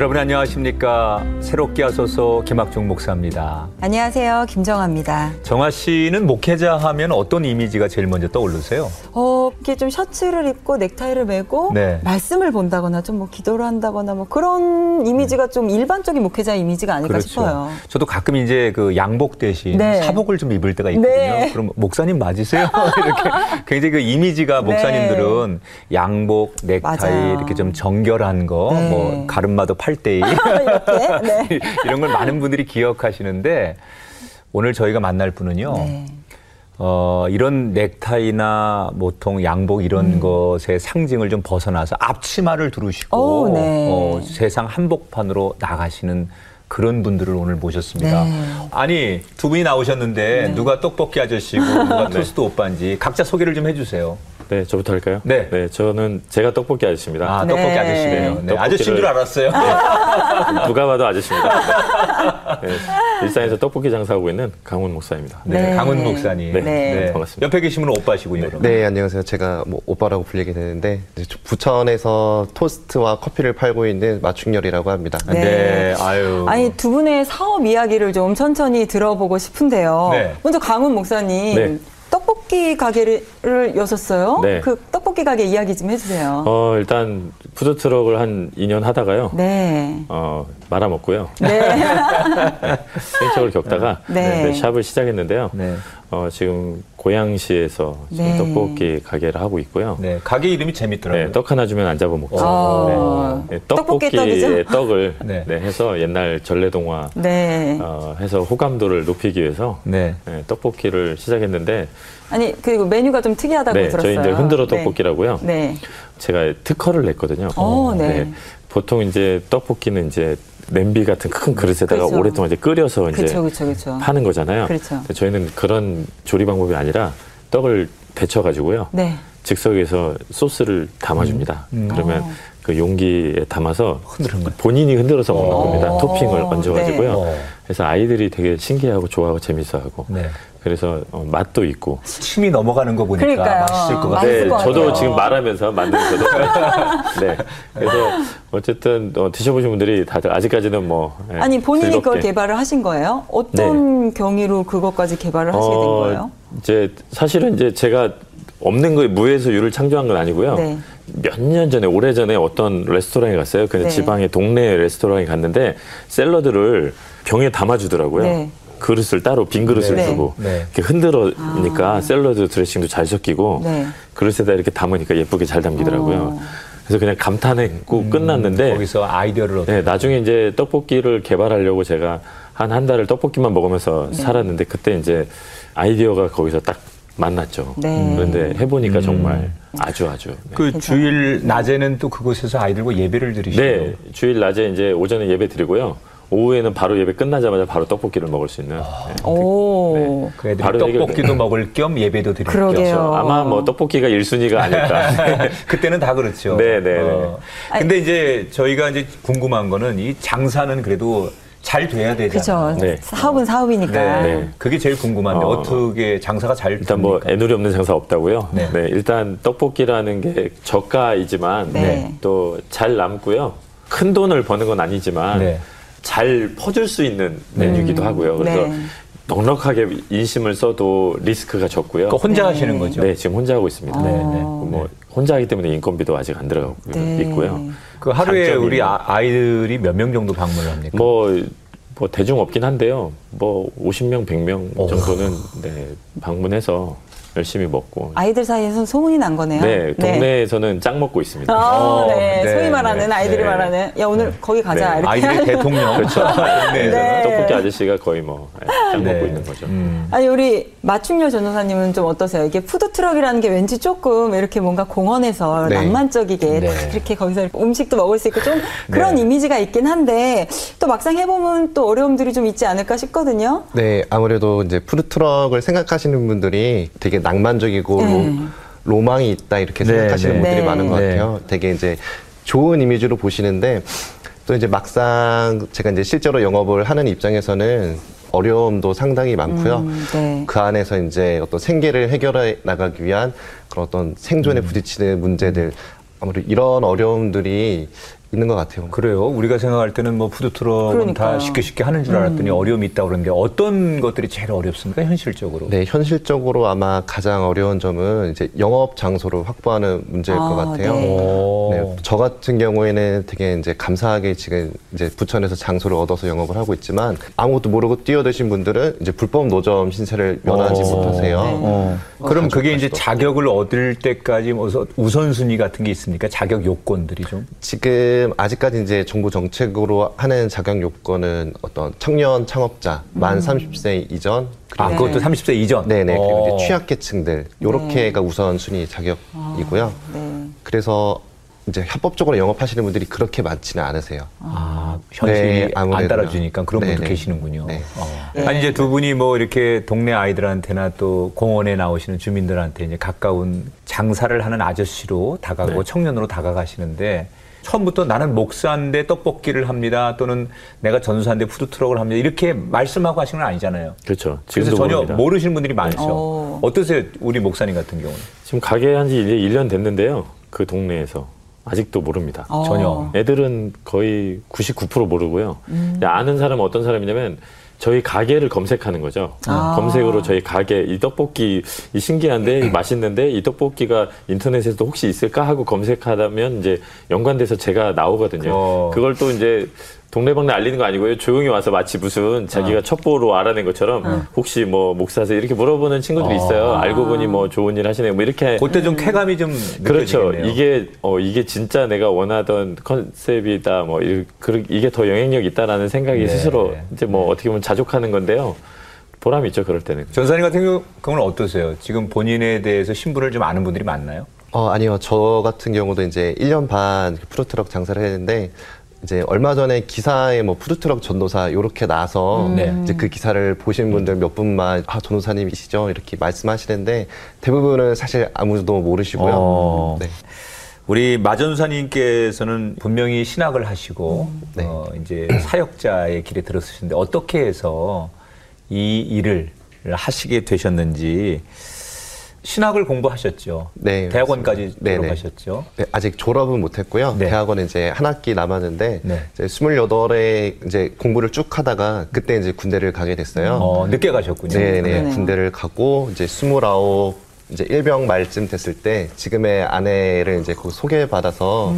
여러분 안녕하십니까. 새롭게 하소서 김학중 목사입니다. 안녕하세요. 김정아입니다. 정아 씨는 목회자 하면 어떤 이미지가 제일 먼저 떠오르세요? 어, 이렇게 좀 셔츠를 입고 넥타이를 매고 네. 말씀을 본다거나 좀 뭐 기도를 한다거나 뭐 그런 이미지가 좀 일반적인 목회자 이미지가 아닐까 싶어요. 저도 가끔 이제 그 양복 대신 네. 사복을 좀 입을 때가 있거든요. 네. 그럼 목사님 맞으세요? 이렇게 굉장히 그 이미지가 목사님들은 양복, 넥타이 맞아요. 이렇게 좀 정결한 거, 네. 뭐 가름마도 팔대이. 네. 이런 걸 많은 분들이 기억하시는데 오늘 저희가 만날 분은요. 네. 어, 이런 넥타이나 보통 양복 이런 음. 것의 상징을 좀 벗어나서 앞치마를 두르시고 오, 네. 어, 세상 한복판으로 나가시는 그런 분들을 오늘 모셨습니다. 네. 아니 두 분이 나오셨는데 누가 떡볶이 아저씨고 누가 토스트 오빠인지 각자 소개를 좀 해주세요. 네, 저부터 할까요? 네. 저는 제가 떡볶이 아저씨입니다. 아 네. 떡볶이 아저씨네요. 네, 아저씨인 줄 알았어요. 누가 봐도 아저씨입니다. 네, 일산에서 떡볶이 장사하고 있는 강훈 목사입니다. 네, 네. 강훈 목사님. 네. 반갑습니다. 옆에 계신 분은 오빠시군요. 그럼. 네, 안녕하세요. 제가 뭐 오빠라고 불리게 되는데 부천에서 토스트와 커피를 팔고 있는 마충렬이라고 합니다. 네. 네, 아유. 아니 두 분의 사업 이야기를 좀 천천히 들어보고 싶은데요. 네. 먼저 강훈 목사님 네. 떡볶이 가게를 여셨어요? 네. 그 떡볶이 가게 이야기 좀 해주세요. 어, 일단 푸드 트럭을 한 2년 하다가요. 네. 어, 말아먹고요. 네. 생적을 겪다가 네. 네, 샵을 시작했는데요. 네. 어, 지금 고양시에서 지금 네. 떡볶이 가게를 하고 있고요. 네, 가게 이름이 재밌더라고요. 네, 떡 하나 주면 안 잡아 먹죠. 어. 네, 떡볶이 떡볶이의 떡이죠? 떡을 네. 네, 해서 옛날 전래동화 네. 어, 해서 호감도를 높이기 위해서 네. 네, 떡볶이를 시작했는데 아니 그리고 메뉴가 좀 특이하다고 네, 들었어요. 저희 이제 흔들어 네. 떡볶이라고요. 네. 제가 특허를 냈거든요. 어, 네. 보통 이제 떡볶이는 이제 냄비 같은 큰 그릇에다가 그렇죠. 오랫동안 이제 끓여서 이제 그렇죠, 그렇죠, 그렇죠. 파는 거잖아요. 그렇죠. 저희는 그런 조리 방법이 아니라 떡을 데쳐 가지고요. 네. 즉석에서 소스를 담아줍니다. 그러면 어. 그 용기에 담아서 거예요? 본인이 흔들어서 먹는 어. 겁니다. 토핑을 얹어가지고요. 네. 그래서 아이들이 되게 신기해하고 좋아하고 재밌어하고. 네. 그래서 어, 맛도 있고. 침이 넘어가는 거 보니까 그러니까요. 맛있을 것 같아요. 네, 것 저도 같아요. 지금 말하면서 만드는 저도. 네. 그래서 어쨌든 어, 드셔보신 분들이 다들 아직까지는 뭐. 예, 아니 본인이 그걸 즐겁게. 개발을 하신 거예요? 어떤 경위로 그것까지 개발을 하시게 된 어, 거예요? 이제 사실은 이제 제가 없는 거에 무에서 유를 창조한 건 아니고요. 네. 몇년 전에 오래 전에 어떤 레스토랑에 갔어요. 그냥 네. 지방의 동네 레스토랑에 갔는데 샐러드를 병에 담아주더라고요. 네. 그릇을 따로 빈 그릇을 네. 두고 네. 이렇게 흔들어니까 샐러드 드레싱도 잘 섞이고 네. 그릇에다 이렇게 담으니까 예쁘게 잘 담기더라고요. 어. 그래서 그냥 감탄했고 끝났는데 거기서 아이디어를 얻 네, 나중에 이제 떡볶이를 개발하려고 제가 한한 달을 떡볶이만 먹으면서 네. 살았는데 그때 이제 아이디어가 거기서 딱 만났죠. 네. 그런데 해보니까 정말 아주 아주. 네. 그 주일 낮에는 또 그곳에서 아이들과 예배를 드리시고 네, 주일 낮에 이제 오전에 예배 드리고요. 오후에는 바로 예배 끝나자마자 바로 떡볶이를 먹을 수 있는. 네. 오. 그 애들이 바로 떡볶이도. 먹을 겸 예배도 드릴. 겸 그렇죠. 아마 뭐 떡볶이가 1순위가 아닐까. 그때는 다 그렇죠. 네, 네, 어. 근데 이제 저희가 이제 궁금한 거는 이 장사는 그래도 잘 돼야 그렇죠. 되잖아요. 네. 사업은 사업이니까. 네. 네. 그게 제일 궁금한데 어. 어. 떻게 장사가 잘 일단 뭐 됩니까? 애누리 없는 장사 없다고요. 네. 네. 일단 떡볶이라는 게 저가이지만 네. 또잘 남고요. 큰 돈을 버는 건 아니지만 네. 잘 퍼줄 수 있는 메뉴이기도 하고요. 그래서 네. 넉넉하게 인심을 써도 리스크가 적고요. 그거 혼자 네. 하시는 거죠? 네, 지금 혼자 하고 있습니다. 네, 네. 뭐 혼자 하기 때문에 인건비도 아직 안 들어가고 네. 있고요. 그 하루에 장점이 우리 아, 아이들이 몇 명 정도 방문을 합니까? 뭐, 뭐 대중 없긴 한데요. 뭐 50명, 100명 오. 정도는 네, 방문해서 열심히 먹고. 아이들 사이에서 소문이 난 거네요. 네, 동네에서는 짱 먹고 있습니다. 아, 어, 네. 네, 소위 말하는 네, 아이들이 네. 말하는 야 오늘 거기 가자 네. 이렇게 아이들의 대통령. 그렇죠. 네. 네. 떡볶이 아저씨가 거의 뭐 짱 네. 먹고 있는 거죠. 음. 아니 우리 마충렬 전도사님은 좀 어떠세요? 이게 푸드 트럭이라는 게 왠지 조금 이렇게 뭔가 공원에서 네. 낭만적이게 네. 딱 이렇게 거기서 이렇게 음식도 먹을 수 있고 좀 그런 네. 이미지가 있긴 한데 또 막상 해보면 또 어려움들이 좀 있지 않을까 싶거든요. 네, 아무래도 이제 푸드 트럭을 생각하시는 분들이 되게 낭만적이고 네. 로망이 있다 이렇게 네, 생각하시는 네. 분들이 네. 많은 것 네. 같아요. 되게 이제 좋은 이미지로 보시는데 또 이제 막상 제가 이제 실제로 영업을 하는 입장에서는 어려움도 상당히 많고요. 음, 네. 그 안에서 이제 어떤 생계를 해결해 나가기 위한 그런 어떤 음. 생존에 부딪히는 문제들 아무래도 이런 어려움들이 있는 것 같아요. 그래요. 우리가 생각할 때는 뭐 푸드트럭은 다 그러니까요. 음. 쉽게 쉽게 하는 줄 알았더니 어려움이 있다고 그러는데 어떤 것들이 제일 어렵습니까, 현실적으로? 네, 현실적으로 아마 가장 어려운 점은 이제 영업 장소를 확보하는 문제일 아, 것 같아요. 네. 오. 네, 저 같은 경우에는 되게 이제 감사하게 지금 이제 부천에서 장소를 얻어서 영업을 하고 있지만 아무것도 모르고 뛰어드신 분들은 이제 불법 노점 신세를 면하지 어. 못하세요. 네. 어. 그럼 그게 이제 자격을 얻을 때까지 뭐 우선순위 같은 게 있습니까? 자격 요건들이 좀? 지금 아직까지 이제 정부 정책으로 하는 자격 요건은 어떤 청년 창업자 만 30세 이전 그리고 아, 네. 그것도 30세 이전? 네네 그리고 어. 이제 취약계층들 요렇게가 우선 순위 자격이고요. 네. 그래서 이제 합법적으로 영업하시는 분들이 그렇게 많지는 않으세요. 아, 현실이 네, 안. 따라주니까 그런 분도 네네. 계시는군요. 네. 어. 아니 이제 두 분이 뭐 이렇게 동네 아이들한테나 또 공원에 나오시는 주민들한테 이제 가까운 장사를 하는 아저씨로 다가가고 네. 청년으로 다가가시는데 처음부터 나는 목사인데 떡볶이를 합니다 또는 내가 전수사인데 푸드트럭을 합니다 이렇게 말씀하고 하시는 건 아니잖아요. 그렇죠. 그래서 전혀 모릅니다. 모르시는 분들이 많죠. 어. 어떠세요, 우리 목사님 같은 경우는? 지금 가게 한 지 이제 1년 됐는데요. 그 동네에서 아직도 모릅니다. 어. 전혀. 애들은 거의 99% 모르고요. 음. 아는 사람은 어떤 사람이냐면 저희 가게를 검색하는 거죠. 아. 검색으로 저희 가게 이 떡볶이 이 신기한데 이 맛있는데 이 떡볶이가 인터넷에도 혹시 있을까 하고 검색하다면 이제 연관돼서 제가 나오거든요. 어. 그걸 또 이제 동네방네 알리는 거 아니고요. 조용히 와서 마치 무슨 자기가 첩보로 알아낸 것처럼 혹시 뭐 목사세요 이렇게 물어보는 친구들이 있어요. 알고 보니 뭐 좋은 일 하시네요. 뭐 이렇게 그때 좀 쾌감이 좀 그렇죠. 느껴지겠네요. 이게 어 이게 진짜 내가 원하던 컨셉이다. 뭐 이- 그- 이게 더 영향력 있다라는 생각이 네. 스스로 이제 뭐 어떻게 보면 자족하는 건데요. 보람 있죠. 그럴 때는. 전사님 같은 경우는 어떠세요? 지금 본인에 대해서 신분을 좀 아는 분들이 많나요? 어, 아니요. 저 같은 경우도 이제 1년 반 푸드트럭 장사를 했는데 이제 얼마 전에 기사에 뭐 푸드트럭 전도사 요렇게 나와서 네. 이제 그 기사를 보신 분들 몇 분만 아, 전도사님이시죠? 이렇게 말씀하시는데 대부분은 사실 아무도 모르시고요. 어. 네. 우리 마전사님께서는 분명히 신학을 하시고 네. 어, 이제 사역자의 길에 들었으신데 어떻게 해서 이 일을 하시게 되셨는지 신학을 공부하셨죠. 네, 대학원까지 맞습니다. 네네. 졸업하셨죠. 네, 아직 졸업은 못했고요. 네. 대학원은 이제 한 학기 남았는데 네. 이제 28에 이제 공부를 쭉 하다가 그때 이제 군대를 가게 됐어요. 어, 늦게 가셨군요. 네네 그러네요. 군대를 가고 이제 스물아홉 이제 일병 말쯤 됐을 때 지금의 아내를 이제 거기 소개받아서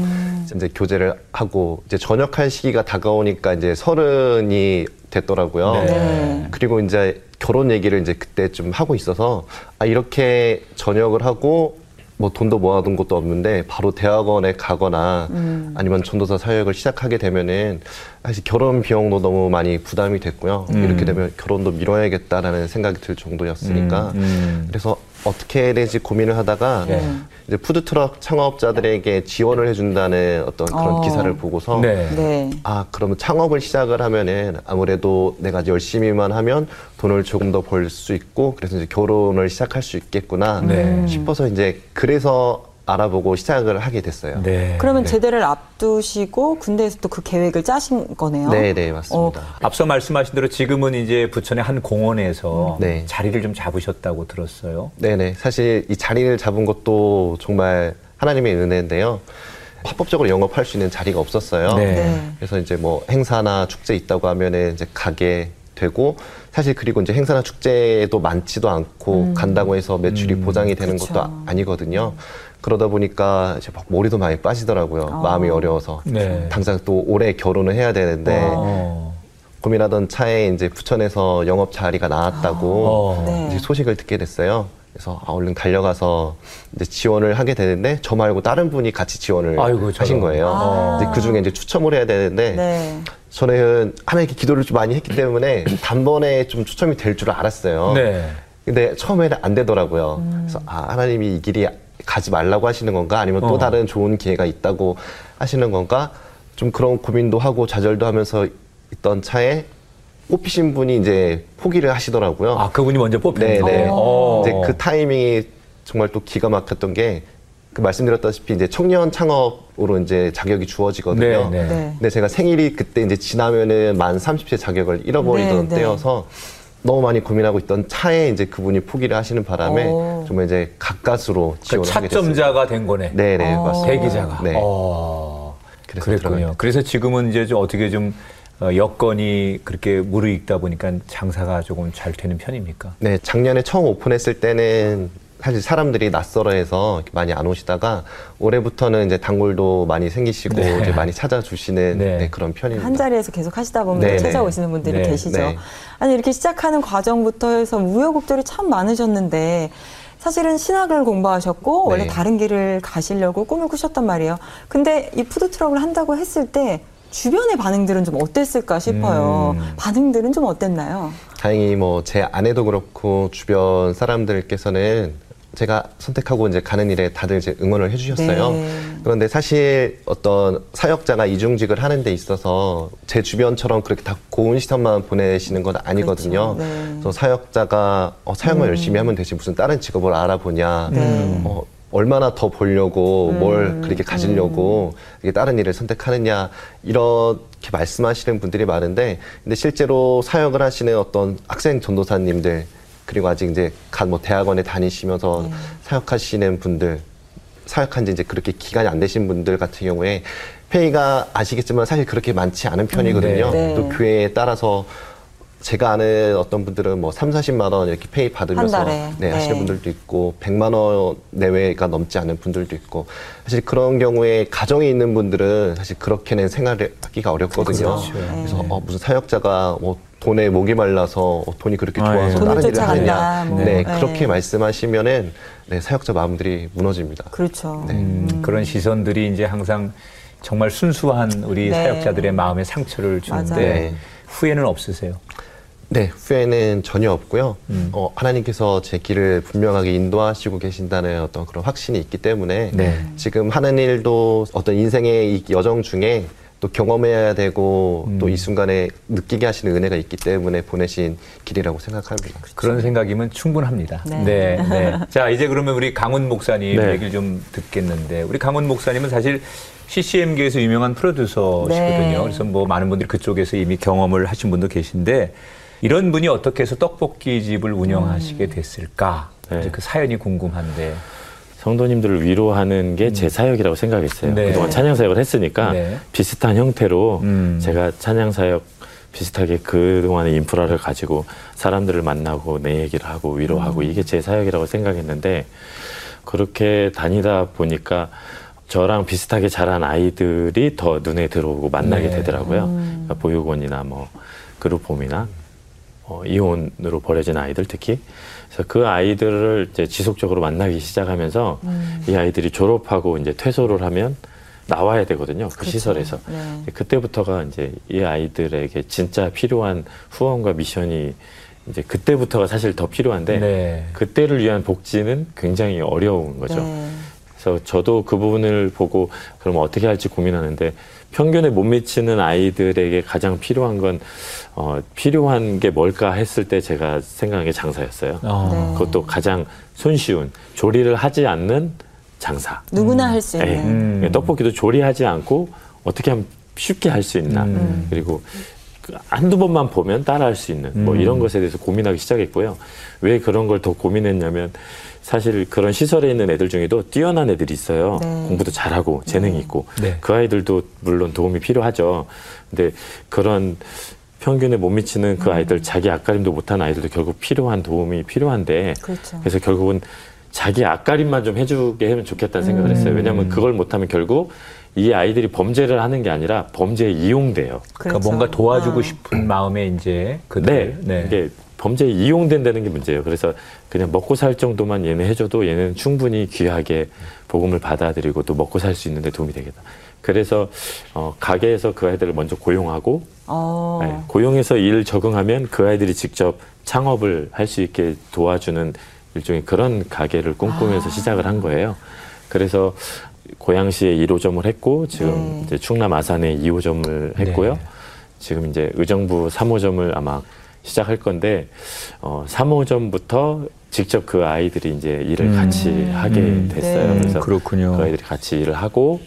이제 교제를 하고 이제 전역할 시기가 다가오니까 이제 서른이 됐더라고요. 네. 네. 그리고 이제 결혼 얘기를 이제 그때 좀 하고 있어서 아 이렇게 전역을 하고 뭐 돈도 모아둔 것도 없는데 바로 대학원에 가거나 아니면 전도사 사역을 시작하게 되면은 사실 결혼 비용도 너무 많이 부담이 됐고요. 이렇게 되면 결혼도 미뤄야겠다라는 생각이 들 정도였으니까 음, 음. 그래서 어떻게 해야 되지 고민을 하다가 네. 이제 푸드트럭 창업자들에게 지원을 해준다는 어떤 그런 어. 기사를 보고서 네. 네. 아, 그러면 창업을 시작을 하면은 아무래도 내가 열심히만 하면 돈을 조금 더 벌 수 있고 그래서 이제 결혼을 시작할 수 있겠구나 네. 싶어서 이제 그래서 알아보고 시작을 하게 됐어요. 네. 그러면 제대를 앞두시고 군대에서 또 그 계획을 짜신 거네요. 네, 네, 맞습니다. 앞서 말씀하신 대로 지금은 이제 부천의 한 공원에서 네. 자리를 좀 잡으셨다고 들었어요. 네 네. 사실 이 자리를 잡은 것도 정말 하나님의 은혜인데요. 합법적으로 영업할 수 있는 자리가 없었어요. 네. 네. 그래서 이제 뭐 행사나 축제 있다고 하면은 이제 가게 되고 사실 그리고 이제 행사나 축제도 많지도 않고 간다고 해서 매출이 보장이 되는 그쵸. 것도 아- 아니거든요. 그러다 보니까 이제 막 머리도 많이 빠지더라고요. 마음이 어려워서. 네. 당장 또 올해 결혼을 해야 되는데 어. 고민하던 차에 이제 부천에서 영업 자리가 나왔다고 어. 네. 이제 소식을 듣게 됐어요. 그래서 아, 얼른 달려가서 이제 지원을 하게 되는데 저 말고 다른 분이 같이 지원을 아이고, 하신. 거예요. 아. 이제 그 중에 이제 추첨을 해야 되는데 네. 저는 하나님께 기도를 좀 많이 했기 때문에 단번에 좀 추첨이 될 줄 알았어요. 네. 근데 처음에는 안 되더라고요. 그래서 아 하나님이 이 길이 가지 말라고 하시는 건가 아니면 또 어. 다른 좋은 기회가 있다고 하시는 건가 좀 그런 고민도 하고 좌절도 하면서 있던 차에 뽑히신 분이 이제 포기를 하시더라고요. 아, 그분이 먼저 뽑혔는데. 네네. 어. 이제 그 타이밍이 정말 또 기가 막혔던 게 그 말씀드렸다시피 이제 청년 창업으로 이제 자격이 주어지거든요. 네, 네. 네. 근데 제가 생일이 그때 이제 지나면은 만 30세 자격을 잃어버리던 네, 네. 때여서 너무 많이 고민하고 있던 차에 이제 그분이 포기를 하시는 바람에 오. 정말 이제 가까스로 그 지원을 하게 됐어요. 차점자가 된 거네. 네네 어. 맞습니다. 대기자가. 네. 어. 그래서 그랬군요. 들어가게 그래서 지금은 이제 좀 어떻게 좀 어, 여건이 그렇게 무르익다 보니까 장사가 조금 잘 되는 편입니까? 네, 작년에 처음 오픈했을 때는 사실 사람들이 낯설어해서 많이 안 오시다가 올해부터는 이제 단골도 많이 생기시고 네. 이제 많이 찾아주시는 네. 네, 그런 편입니다. 한 자리에서 계속 하시다 보면 네, 찾아오시는 분들이 네, 계시죠. 네. 아니 이렇게 시작하는 과정부터 해서 우여곡절이 참 많으셨는데 사실은 신학을 공부하셨고 네. 원래 다른 길을 가시려고 꿈을 꾸셨단 말이에요. 근데 이 푸드 트럭을 한다고 했을 때 주변의 반응들은 좀 어땠을까 싶어요. 음. 반응들은 좀 어땠나요? 다행히 뭐 제 아내도 그렇고 주변 사람들께서는 제가 선택하고 이제 가는 일에 다들 이제 응원을 해주셨어요. 네. 그런데 사실 어떤 사역자가 이중직을 하는 데 있어서 제 주변처럼 그렇게 다 고운 시선만 보내시는 건 아니거든요. 그렇죠. 네. 그래서 사역자가 어, 사역만 열심히 하면 되지 무슨 다른 직업을 알아보냐. 네. 어, 얼마나 더 벌려고 뭘 그렇게 가지려고 이게 다른 일을 선택하느냐 이렇게 말씀하시는 분들이 많은데 근데 실제로 사역을 하시는 어떤 학생 전도사님들 그리고 아직 이제 간뭐 대학원에 다니시면서 사역하시는 분들 사역한 지 이제 그렇게 기간이 안 되신 분들 같은 경우에 페이가 아시겠지만 사실 그렇게 많지 않은 편이거든요. 네. 또 교회에 따라서 제가 아는 어떤 분들은 뭐 3, 40만 원 이렇게 페이 받으면서 한 달에. 네, 하시는 네. 분들도 있고 100만 원 내외가 넘지 않은 분들도 있고 사실 그런 경우에 가정에 있는 분들은 사실 그렇게는 생활하기가 어렵거든요. 그렇죠. 그래서 어, 무슨 사역자가 뭐 돈에 목이 말라서 어, 돈이 그렇게 아, 좋아서 예. 다른 일을 하느냐. 뭐. 네, 네. 그렇게 말씀하시면은 네, 사역자 마음들이 무너집니다. 그렇죠. 음, 그런 시선들이 이제 항상 정말 순수한 우리 네. 사역자들의 마음에 상처를 주는데. 네. 후회는 없으세요? 네, 후회는 전혀 없고요. 음. 어, 하나님께서 제 길을 분명하게 인도하시고 계신다는 어떤 그런 확신이 있기 때문에 네. 지금 하는 일도 어떤 인생의 이 여정 중에 또 경험해야 되고 또 음. 이 순간에 느끼게 하시는 은혜가 있기 때문에 보내신 길이라고 생각합니다. 그런 생각이면 충분합니다. 네. 네. 네. 자, 이제 그러면 우리 강훈 목사님 네. 얘기를 좀 듣겠는데, 우리 강훈 목사님은 사실 CCM계에서 유명한 프로듀서시거든요. 네. 그래서 뭐 많은 분들이 그쪽에서 이미 경험을 하신 분도 계신데, 이런 분이 어떻게 해서 떡볶이 집을 운영하시게 됐을까? 네. 이제 그 사연이 궁금한데. 성도님들을 위로하는 게 제 사역이라고 생각했어요. 네. 그동안 찬양 사역을 했으니까 네. 비슷한 형태로 음. 제가 찬양 사역 비슷하게 그동안의 인프라를 가지고 사람들을 만나고 내 얘기를 하고 위로하고 이게 제 사역이라고 생각했는데 그렇게 다니다 보니까 저랑 비슷하게 자란 아이들이 더 눈에 들어오고 만나게 네. 되더라고요. 그러니까 보육원이나 뭐 그룹홈이나 어, 이혼으로 버려진 아이들 특히 그래서 그 아이들을 이제 지속적으로 만나기 시작하면서 이 아이들이 졸업하고 이제 퇴소를 하면 나와야 되거든요 그 그렇죠. 시설에서 네. 그때부터가 이제 이 아이들에게 진짜 필요한 후원과 미션이 이제 그때부터가 사실 더 필요한데 네. 그때를 위한 복지는 굉장히 어려운 거죠. 네. 그래서 저도 그 부분을 보고 그럼 어떻게 할지 고민하는데 평균에 못 미치는 아이들에게 가장 필요한 건 어, 필요한 게 뭘까 했을 때 제가 생각한 게 장사였어요. 어. 네. 그것도 가장 손쉬운 조리를 하지 않는 장사. 누구나 할수 예. 있는. 음. 떡볶이도 조리하지 않고 어떻게 하면 쉽게 할 수 있나. 음. 그리고 그 한두 번만 보면 따라할 수 있는 뭐 음. 이런 것에 대해서 고민하기 시작했고요. 왜 그런 걸 더 고민했냐면 사실 그런 시설에 있는 애들 중에도 뛰어난 애들이 있어요. 네. 공부도 잘하고 재능이 있고 네. 그 아이들도 물론 도움이 필요하죠. 근데 그런 평균에 못 미치는 그 아이들 자기 앞가림도 못한 아이들도 결국 필요한 도움이 필요한데 그렇죠. 그래서 결국은 자기 앞가림만 좀 해주게 하면 좋겠다는 생각을 했어요. 왜냐하면 그걸 못하면 결국 이 아이들이 범죄를 하는 게 아니라 범죄에 이용돼요. 그러니까 그렇죠. 뭔가 도와주고 어. 싶은 마음에 이제 네, 그들 이게 범죄에 이용된다는 게 문제예요. 그래서 그냥 먹고 살 정도만 얘네 해줘도 얘는 충분히 귀하게 복음을 받아들이고 또 먹고 살 수 있는데 도움이 되겠다. 그래서 어, 가게에서 그 아이들을 먼저 고용하고 어. 네, 고용해서 일 적응하면 그 아이들이 직접 창업을 할 수 있게 도와주는 일종의 그런 가게를 꿈꾸면서 아. 시작을 한 거예요. 그래서 고양시에 1호점을 했고 지금 네. 이제 충남 아산에 2호점을 했고요. 네. 지금 이제 의정부 3호점을 아마 시작할 건데 어 3호점부터 직접 그 아이들이 이제 일을 음. 같이 하게 음. 됐어요. 네. 그래서 그렇군요. 그 아이들이 같이 일을 하고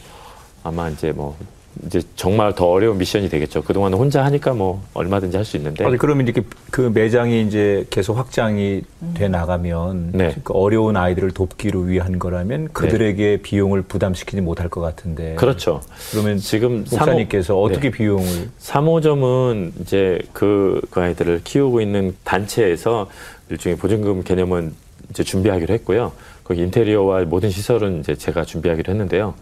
아마 이제 뭐 이제 정말 더 어려운 미션이 되겠죠. 그동안 혼자 하니까 뭐 얼마든지 할 수 있는데 아니, 그러면 이렇게 그 매장이 이제 계속 확장이 돼 나가면 네. 그 어려운 아이들을 돕기를 위한 거라면 그들에게 비용을 부담시키지 못할 것 같은데. 그렇죠. 그러면 지금 목사님께서 삼호- 어떻게 네. 비용을 3호점은 이제 그, 그 아이들을 키우고 있는 단체에서 일종의 보증금 개념은 이제 준비하기로 했고요. 거기 인테리어와 모든 시설은 이제 제가 준비하기로 했는데요.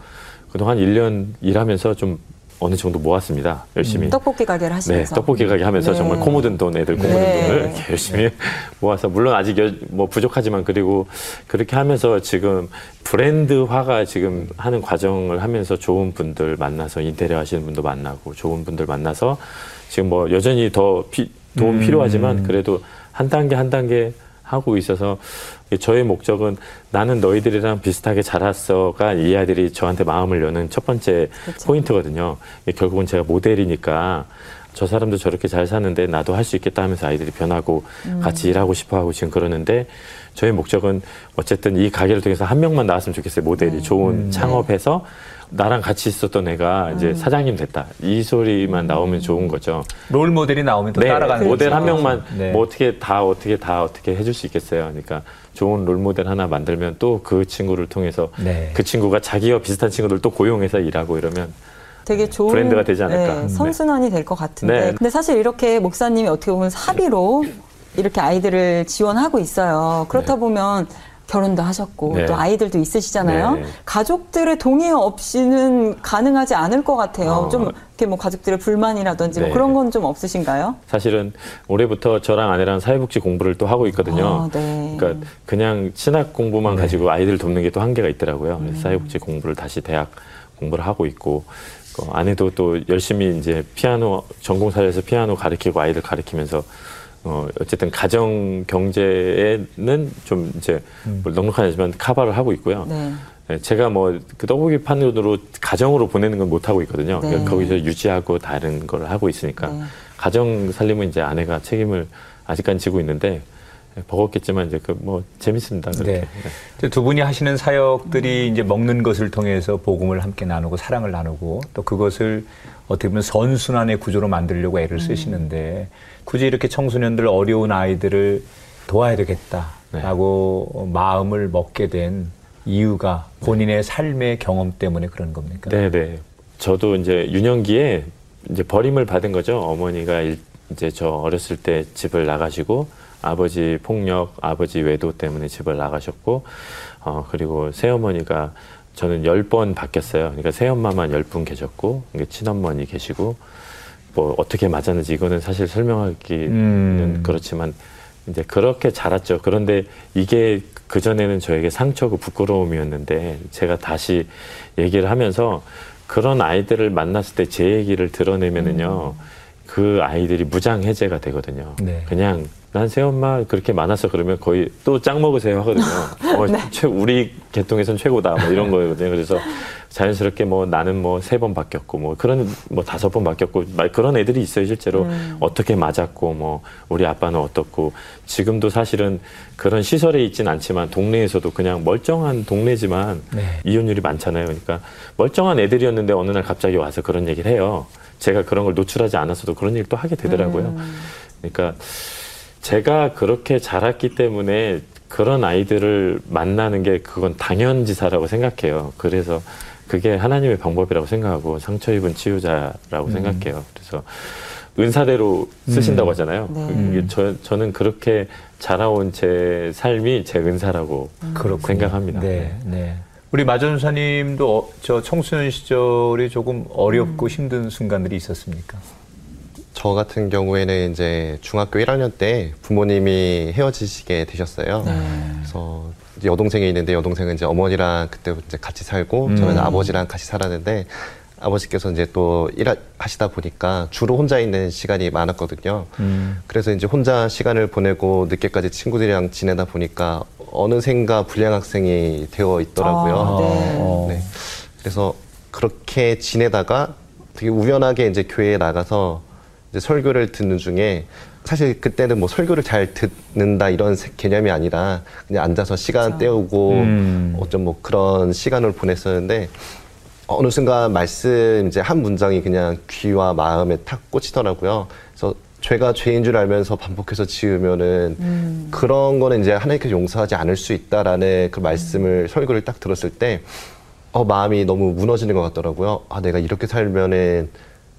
그동안 1년 일하면서 좀 어느 정도 모았습니다. 열심히. 떡볶이 가게를 네, 하시면서. 떡볶이 가게 하면서 네. 정말 코 묻은 돈, 애들 코 묻은 네. 돈을 이렇게 열심히 모아서 물론 아직 여- 뭐 부족하지만 그리고 그렇게 하면서 지금 브랜드화가 지금 하는 과정을 하면서 좋은 분들 만나서 인테리어 하시는 분도 만나고 좋은 분들 만나서 지금 뭐 여전히 더 피- 도움 음. 필요하지만 그래도 한 단계 한 단계 하고 있어서 저의 목적은 나는 너희들이랑 비슷하게 자랐어가 이 아이들이 저한테 마음을 여는 첫 번째 그쵸. 포인트거든요. 결국은 제가 모델이니까 저 사람도 저렇게 잘 사는데 나도 할 수 있겠다 하면서 아이들이 변하고 같이 일하고 싶어 하고 지금 그러는데 저의 목적은 어쨌든 이 가게를 통해서 한 명만 나왔으면 좋겠어요. 모델이 좋은 창업해서 나랑 같이 있었던 애가 이제 사장님 됐다. 이 소리만 나오면 좋은 거죠. 롤 모델이 나오면 또 네, 따라가는 모델 거죠. 한 명만 네. 뭐 어떻게 다 어떻게 다 어떻게 해줄 수 있겠어요. 그러니까 좋은 롤 모델 하나 만들면 또 그 친구를 통해서 네. 그 친구가 자기와 비슷한 친구들 또 고용해서 일하고 이러면 되게 좋은 브랜드가 되지 않을까. 네, 네. 선순환이 될 것 같은데. 네. 근데 사실 이렇게 목사님이 어떻게 보면 사비로 이렇게 아이들을 지원하고 있어요. 그렇다 네. 보면 결혼도 하셨고 네. 또 아이들도 있으시잖아요. 네. 가족들의 동의 없이는 가능하지 않을 것 같아요. 어. 좀 이렇게 뭐 가족들의 불만이라든지 뭐 네. 그런 건 좀 없으신가요? 사실은 올해부터 저랑 아내랑 사회복지 공부를 또 하고 있거든요. 아, 네. 그러니까 그냥 신학 공부만 네. 가지고 아이들 돕는 게 또 한계가 있더라고요. 음. 사회복지 공부를 다시 대학 공부를 하고 있고 그 아내도 또 열심히 이제 피아노 전공사에서 피아노 가르치고 아이들 가르치면서 어 어쨌든 가정 경제에는 좀 이제 뭐 넉넉한 아니지만 카바를 하고 있고요. 네. 네, 제가 뭐 그 떡볶이 돈으로 가정으로 보내는 건 못 하고 있거든요. 네. 그러니까 거기서 유지하고 다른 걸 하고 있으니까 네. 가정 살림은 이제 아내가 책임을 아직까지 지고 있는데 네, 버겁겠지만 이제 그 뭐 재밌습니다. 그렇게. 네. 이제 두 분이 하시는 사역들이 이제 먹는 것을 통해서 복음을 함께 나누고 사랑을 나누고 또 그것을 어떻게 보면 선순환의 구조로 만들려고 애를 쓰시는데 굳이 이렇게 청소년들 어려운 아이들을 도와야 되겠다라고 마음을 먹게 된 이유가 본인의 삶의 경험 때문에 그런 겁니까? 네, 네. 저도 이제 유년기에 이제 버림을 받은 거죠. 어머니가 일- 이제 저 어렸을 때 집을 나가시고 아버지 폭력, 아버지 외도 때문에 집을 나가셨고 어 그리고 새어머니가 저는 열 번 바뀌었어요. 그러니까 새엄마만 열 분 계셨고 이게 친엄마니 계시고 뭐 어떻게 맞았는지 이거는 사실 설명하기는 음. 그렇지만 이제 그렇게 자랐죠. 그런데 이게 그 전에는 저에게 상처고 부끄러움이었는데 제가 다시 얘기를 하면서 그런 아이들을 만났을 때 제 얘기를 드러내면은요 그 아이들이 무장 해제가 되거든요. 네. 그냥 난 새엄마 그렇게 많아서 그러면 거의 또 짱 먹으세요 하거든요. 어, 최, 우리 계통에선 최고다 뭐 이런 거거든요. 그래서 자연스럽게 뭐 나는 뭐 세 번 바뀌었고 뭐 그런 뭐 다섯 번 바뀌었고 막 그런 애들이 있어요 실제로 어떻게 맞았고 뭐 우리 아빠는 어떻고 지금도 사실은 그런 시설에 있진 않지만 동네에서도 그냥 멀쩡한 동네지만 네. 이혼율이 많잖아요. 그러니까 멀쩡한 애들이었는데 어느 날 갑자기 와서 그런 얘기를 해요. 제가 그런 걸 노출하지 않았어도 그런 얘기를 또 하게 되더라고요. 그러니까 제가 그렇게 자랐기 때문에 그런 아이들을 만나는 게 그건 당연지사라고 생각해요. 그래서 그게 하나님의 방법이라고 생각하고 상처 입은 치유자라고 생각해요. 그래서 은사대로 쓰신다고 하잖아요. 네. 그게 저, 저는 그렇게 자라온 제 삶이 제 은사라고 그렇군요. 생각합니다. 네, 네. 우리 마전사님도 어, 저 청소년 시절이 조금 어렵고 힘든 순간들이 있었습니까? 저 같은 경우에는 이제 중학교 1학년 때 부모님이 헤어지시게 되셨어요. 그래서 이제 여동생이 있는데 여동생은 이제 어머니랑 그때 이제 같이 살고 저는 아버지랑 같이 살았는데 아버지께서 이제 또 일하시다 보니까 주로 혼자 있는 시간이 많았거든요. 음. 그래서 이제 혼자 시간을 보내고 늦게까지 친구들이랑 지내다 보니까 어느샌가 불량 학생이 되어 있더라고요. 아, 네. 어. 네. 그래서 그렇게 지내다가 되게 우연하게 이제 교회에 나가서 설교를 듣는 중에 사실 그때는 뭐 설교를 잘 듣는다 이런 세- 개념이 아니라 그냥 앉아서 시간 때우고 음. 어쩜 뭐 그런 시간을 보냈었는데 어느 순간 말씀 이제 한 문장이 그냥 귀와 마음에 탁 꽂히더라고요. 그래서 죄가 죄인 줄 알면서 반복해서 지으면은 그런 거는 이제 하나님께서 용서하지 않을 수 있다라는 그 말씀을 설교를 딱 들었을 때 어, 마음이 너무 무너지는 것 같더라고요. 아, 내가 이렇게 살면은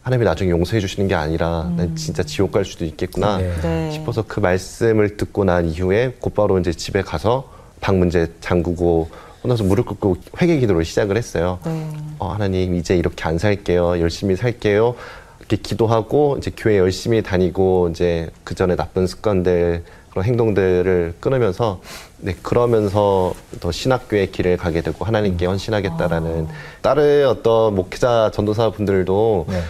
하나님이 나중에 용서해 주시는 게 아니라 난 진짜 지옥 갈 수도 있겠구나 네. 네. 싶어서 그 말씀을 듣고 난 이후에 곧바로 이제 집에 가서 방문 이제 잠그고 혼자서 무릎 꿇고 회개 기도를 시작을 했어요. 네. 어, 하나님 이제 이렇게 안 살게요. 열심히 살게요. 이렇게 기도하고 이제 교회 열심히 다니고 이제 그 전에 나쁜 습관들 그런 행동들을 끊으면서 네 그러면서 더 신학교의 길을 가게 되고 하나님께 헌신하겠다라는 다른 어떤 목회자 전도사 분들도 네.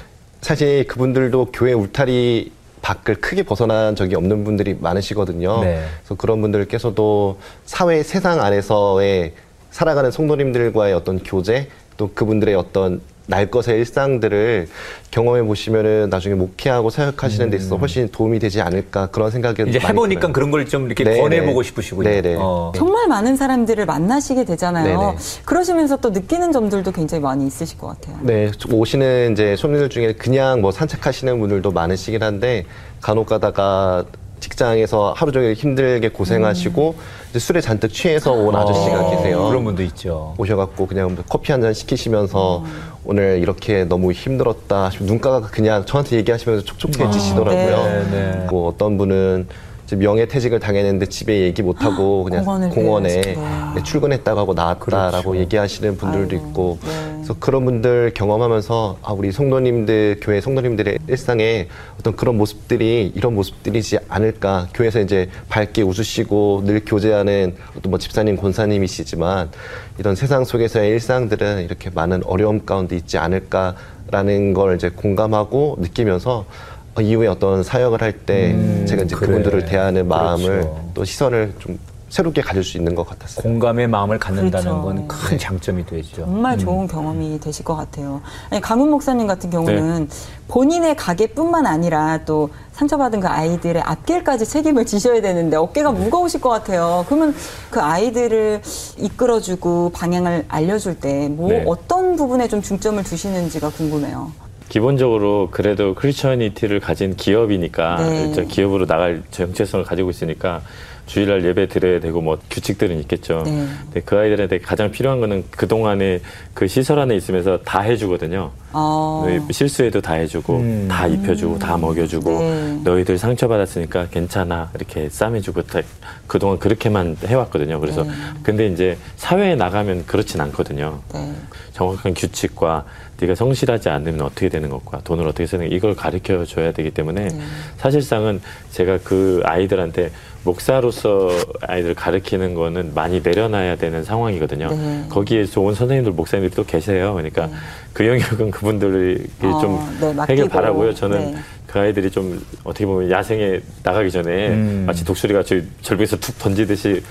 사실 그분들도 교회 울타리 밖을 크게 벗어난 적이 없는 분들이 많으시거든요. 네. 그래서 그런 분들께서도 사회 세상 안에서의 살아가는 성도님들과의 어떤 교제 또 그분들의 어떤 날 것의 일상들을 경험해 보시면은 나중에 목회하고 사역하시는 데 있어서 훨씬 도움이 되지 않을까 그런 생각이 음. 이제 해보니까 들어요. 그런 걸 좀 이렇게 네, 권해보고 네. 싶으시군요. 네, 네. 어. 정말 많은 사람들을 만나시게 되잖아요. 네네. 그러시면서 또 느끼는 점들도 굉장히 많이 있으실 것 같아요. 네, 오시는 이제 손님들 중에 그냥 뭐 산책하시는 분들도 많으시긴 한데 간혹 가다가 직장에서 하루 종일 힘들게 고생하시고 이제 술에 잔뜩 취해서 온 아저씨가 어, 계세요. 그런 분도 있죠. 오셔갖고 그냥 커피 한 잔 시키시면서 오늘 이렇게 너무 힘들었다. 눈가가 그냥 저한테 얘기하시면서 촉촉해지시더라고요. 네, 네. 뭐 어떤 분은 명예퇴직을 당했는데 집에 얘기 못하고 그냥 공원을 공원에 빌려서. 네, 출근했다고 하고 나왔다라고 그렇죠. 얘기하시는 분들도 아이고, 있고 네. 그래서 그런 분들 경험하면서 아 우리 성도님들 교회 성도님들의 일상에 어떤 그런 모습들이 이런 모습들이지 않을까 교회에서 이제 밝게 웃으시고 늘 교제하는 어떤 뭐 집사님 권사님이시지만 이런 세상 속에서의 일상들은 이렇게 많은 어려움 가운데 있지 않을까라는 걸 이제 공감하고 느끼면서 어, 이후에 어떤 사역을 할때 음, 제가 이제 그래. 그분들을 대하는 마음을 그렇죠. 또 시선을 좀 새롭게 가질 수 있는 것 같았어요. 공감의 마음을 갖는다는 그렇죠. 건큰 장점이 되죠. 정말 좋은 경험이 되실 것 같아요. 아니, 강훈 목사님 같은 경우는 본인의 가게뿐만 아니라 또 상처받은 그 아이들의 앞길까지 책임을 지셔야 되는데 어깨가 무거우실 것 같아요. 그러면 그 아이들을 이끌어주고 방향을 알려줄 때뭐 네. 어떤 부분에 좀 중점을 두시는지가 궁금해요. 기본적으로 그래도 크리스천이티를 가진 기업이니까 네. 저 기업으로 나갈 정체성을 가지고 있으니까 주일날 예배 드려야 되고 뭐 규칙들은 있겠죠. 네. 근데 그 아이들한테 가장 필요한 거는 그 동안에 그 시설 안에 있으면서 다 해주거든요. 어, 실수해도 다 해주고 음. 다 입혀주고 다 먹여주고 네. 너희들 상처 받았으니까 괜찮아 이렇게 싸매주고 다 그동안 그렇게만 해왔거든요. 그래서 네. 근데 이제 사회에 나가면 그렇진 않거든요. 네. 정확한 규칙과 네가 성실하지 않으면 어떻게 되는 것과 돈을 어떻게 쓰는 것, 이걸 가르쳐 줘야 되기 때문에 네. 사실상은 제가 그 아이들한테 목사로서 아이들을 가르치는 거는 많이 내려놔야 되는 상황이거든요. 네. 거기에 좋은 선생님들, 목사님들이 또 계세요. 그러니까 그 영역은 그분들이 어, 좀 네. 해결 바라고요. 저는 네. 그 아이들이 좀 어떻게 보면 야생에 나가기 전에 음. 마치 독수리가 저 절벽에서 툭 던지듯이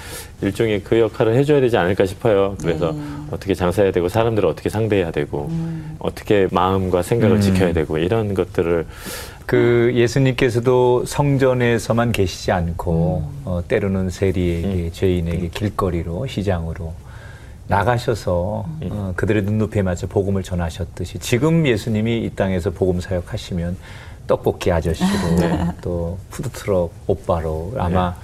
일종의 그 역할을 해줘야 되지 않을까 싶어요. 그래서 네. 어떻게 장사해야 되고 사람들을 어떻게 상대해야 되고 음. 어떻게 마음과 생각을 음. 지켜야 되고 이런 것들을 그 예수님께서도 성전에서만 계시지 않고 어, 때로는 세리에게 죄인에게 길거리로 시장으로 나가셔서 어, 그들의 눈높이에 맞춰 복음을 전하셨듯이 지금 예수님이 이 땅에서 복음 사역하시면 떡볶이 아저씨로 또 푸드트럭 오빠로 아마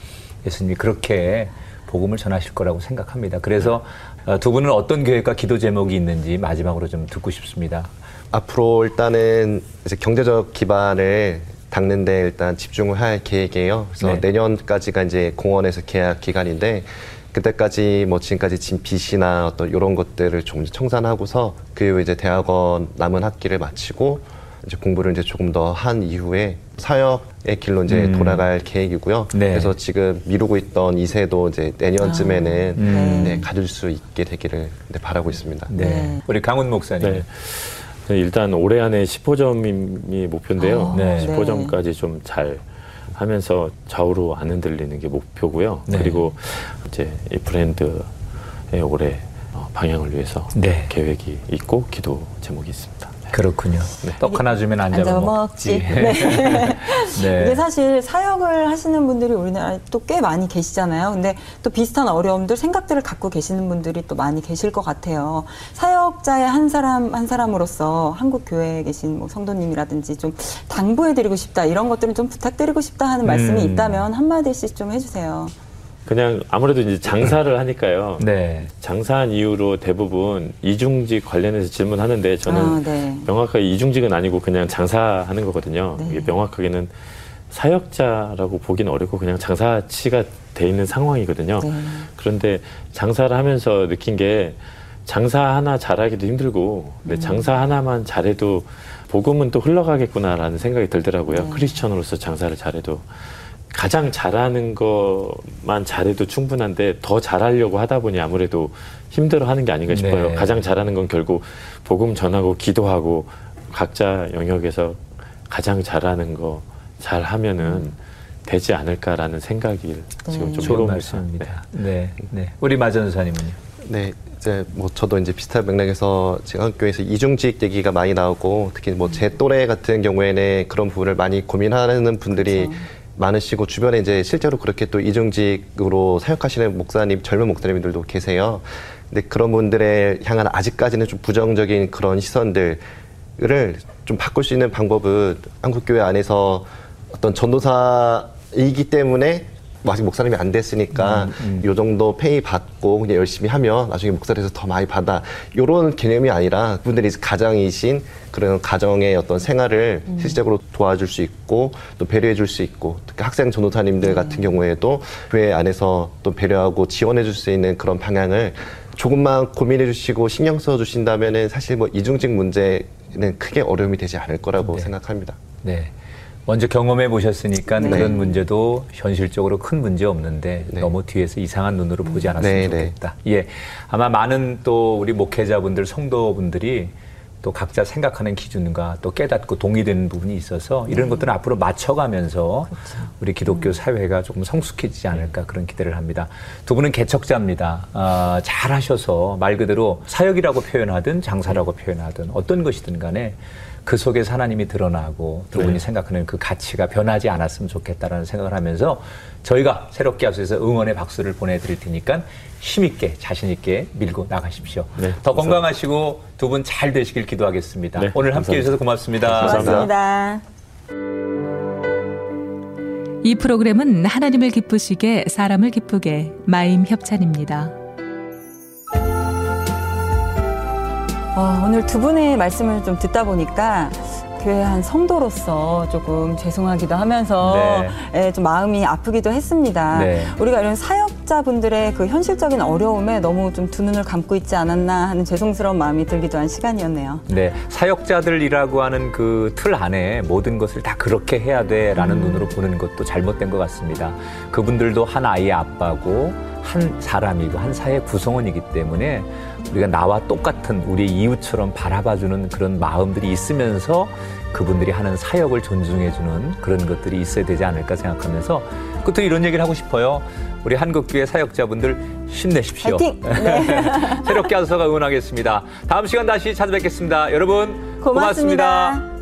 예수님이 그렇게 복음을 전하실 거라고 생각합니다. 그래서 어, 두 분은 어떤 계획과 기도 제목이 있는지 마지막으로 좀 듣고 싶습니다. 앞으로 일단은 이제 경제적 기반을 닦는데 일단 집중을 할 계획이에요. 그래서 네. 내년까지가 이제 공원에서 계약 기간인데 그때까지 뭐 지금까지 진 빚이나 어떤 이런 것들을 좀 청산하고서 그 이후에 이제 대학원 남은 학기를 마치고 이제 공부를 이제 조금 더 한 이후에 사역의 길로 이제 음. 돌아갈 계획이고요. 네. 그래서 지금 미루고 있던 이세도 이제 내년쯤에는 음. 네, 가질 수 있게 되기를 네, 바라고 있습니다. 네. 네. 우리 강훈 목사님. 네. 일단 올해 안에 15점이 목표인데요. 아, 네. 15점까지 좀 잘 하면서 좌우로 안 흔들리는 게 목표고요. 네. 그리고 이제 이 브랜드의 올해 어, 방향을 위해서 네. 계획이 있고 기도 제목이 있습니다. 네. 그렇군요. 떡 하나 주면 안안 잡아 잡아 먹지. 먹지. 네. 네. 이게 사실 사역을 하시는 분들이 우리나라에 또 꽤 많이 계시잖아요. 근데 또 비슷한 어려움들, 생각들을 갖고 계시는 분들이 또 많이 계실 것 같아요. 사역자의 한 사람 한 사람으로서 한국 교회에 계신 뭐 성도님이라든지 좀 당부해드리고 싶다 이런 것들은 좀 부탁드리고 싶다 하는 말씀이 음. 있다면 한 마디씩 좀 해주세요. 그냥 아무래도 이제 장사를 하니까요. 네. 장사한 이유로 대부분 이중직 관련해서 질문하는데 저는 아, 네. 명확하게 이중직은 아니고 그냥 장사하는 거거든요. 네. 이게 명확하게는 사역자라고 보기는 어렵고 그냥 장사치가 돼 있는 상황이거든요. 네. 그런데 장사를 하면서 느낀 게 장사 하나 잘하기도 힘들고 근데 음. 장사 하나만 잘해도 복음은 또 흘러가겠구나라는 생각이 들더라고요. 네. 크리스천으로서 장사를 잘해도 가장 잘하는 것만 잘해도 충분한데 더 잘하려고 하다 보니 아무래도 힘들어하는 게 아닌가 싶어요. 네. 가장 잘하는 건 결국 복음 전하고 기도하고 각자 영역에서 가장 잘하는 거 잘하면은 되지 않을까라는 생각이 지금 좀 좋은. 말씀입니다. 네. 네. 우리 마전사님은요? 네, 이제 뭐 저도 이제 비슷한 맥락에서 제가 학교에서 이중직 얘기가 많이 나오고 특히 뭐 제 또래 같은 경우에는 그런 부분을 많이 고민하는 분들이 많으시고 주변에 이제 실제로 그렇게 또 이중직으로 사역하시는 목사님 젊은 목사님들도 계세요. 근데 그런 분들에 향한 아직까지는 좀 부정적인 그런 시선들을 좀 바꿀 수 있는 방법은 한국 교회 안에서 어떤 전도사이기 때문에 뭐 아직 목사님이 안 됐으니까 요 정도 페이 받고 그냥 열심히 하면 나중에 목사님에서 더 많이 받아. 요런 개념이 아니라 그분들이 가장이신 그런 가정의 어떤 생활을 실질적으로 도와줄 수 있고 또 배려해 줄 수 있고 특히 학생 전도사님들 같은 경우에도 교회 안에서 또 배려하고 지원해 줄 수 있는 그런 방향을 조금만 고민해 주시고 신경 써 주신다면은 사실 뭐 이중직 문제는 크게 어려움이 되지 않을 거라고 생각합니다. 네. 먼저 경험해 보셨으니까 네. 그런 문제도 현실적으로 큰 문제 없는데 네. 너무 뒤에서 이상한 눈으로 보지 않았으면 네, 네. 좋겠다. 예. 아마 많은 또 우리 목회자분들, 성도분들이 또 각자 생각하는 기준과 또 깨닫고 동의되는 부분이 있어서 이런 네. 것들은 앞으로 맞춰가면서 그렇죠. 우리 기독교 사회가 조금 성숙해지지 않을까 그런 기대를 합니다. 두 분은 개척자입니다. 아, 잘하셔서 말 그대로 사역이라고 표현하든 장사라고 표현하든 어떤 것이든 간에 그 속에서 하나님이 드러나고 두 분이 네. 생각하는 그 가치가 변하지 않았으면 좋겠다라는 생각을 하면서 저희가 새롭게 앞서서 응원의 박수를 보내드릴 테니까 힘있게 자신있게 밀고 나가십시오. 네, 더 감사합니다. 건강하시고 두 분 잘 되시길 기도하겠습니다. 네, 오늘 함께. 해주셔서 고맙습니다. 고맙습니다. 이 프로그램은 하나님을 기쁘시게 사람을 기쁘게 마임 협찬입니다. 어, 오늘 두 분의 말씀을 좀 듣다 보니까 교회 한 성도로서 조금 죄송하기도 하면서 예, 좀 마음이 아프기도 했습니다. 네. 우리가 이런 사역자분들의 그 현실적인 어려움에 너무 좀 두 눈을 감고 있지 않았나 하는 죄송스러운 마음이 들기도 한 시간이었네요. 네, 사역자들이라고 하는 그 틀 안에 모든 것을 다 그렇게 해야 돼라는 음. 눈으로 보는 것도 잘못된 것 같습니다. 그분들도 한 아이의 아빠고 한 사람이고 한 사회 구성원이기 때문에 우리가 나와 똑같은 우리 이웃처럼 바라봐주는 그런 마음들이 있으면서 그분들이 하는 사역을 존중해주는 그런 것들이 있어야 되지 않을까 생각하면서 끝으로 이런 얘기를 하고 싶어요. 우리 한국교회 사역자분들 힘내십시오. 네. 새롭게 하소서가 응원하겠습니다. 다음 시간 다시 찾아뵙겠습니다. 여러분 고맙습니다. 고맙습니다.